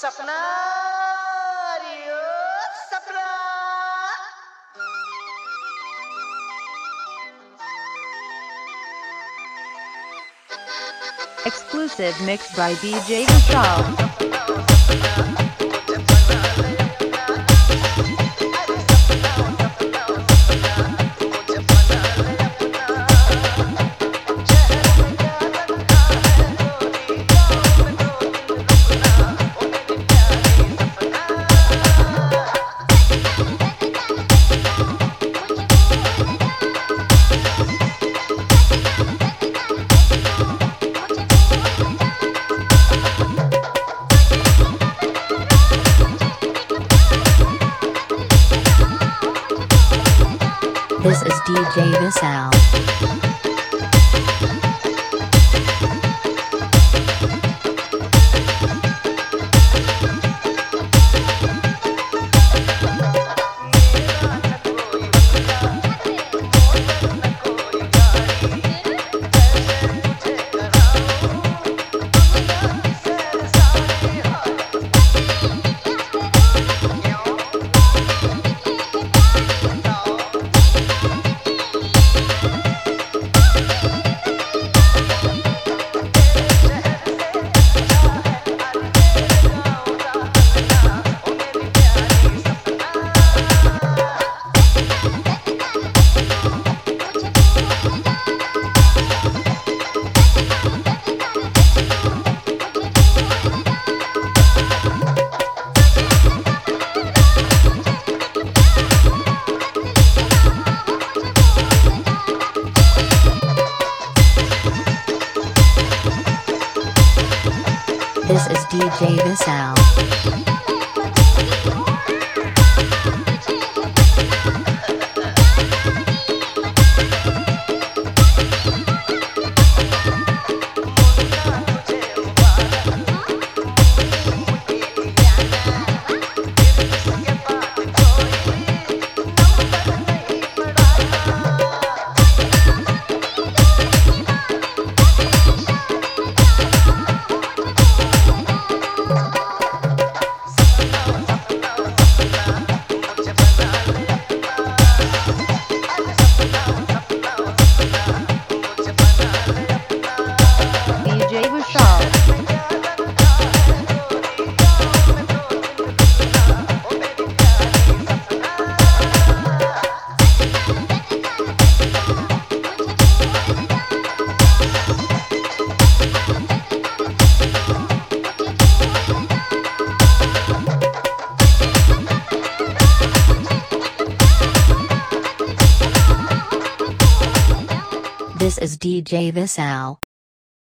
Sapna Rio Sapna Exclusive mix by DJ Vishal. This is DJ Vishal. This is DJ Vishal. This is DJ Vishal.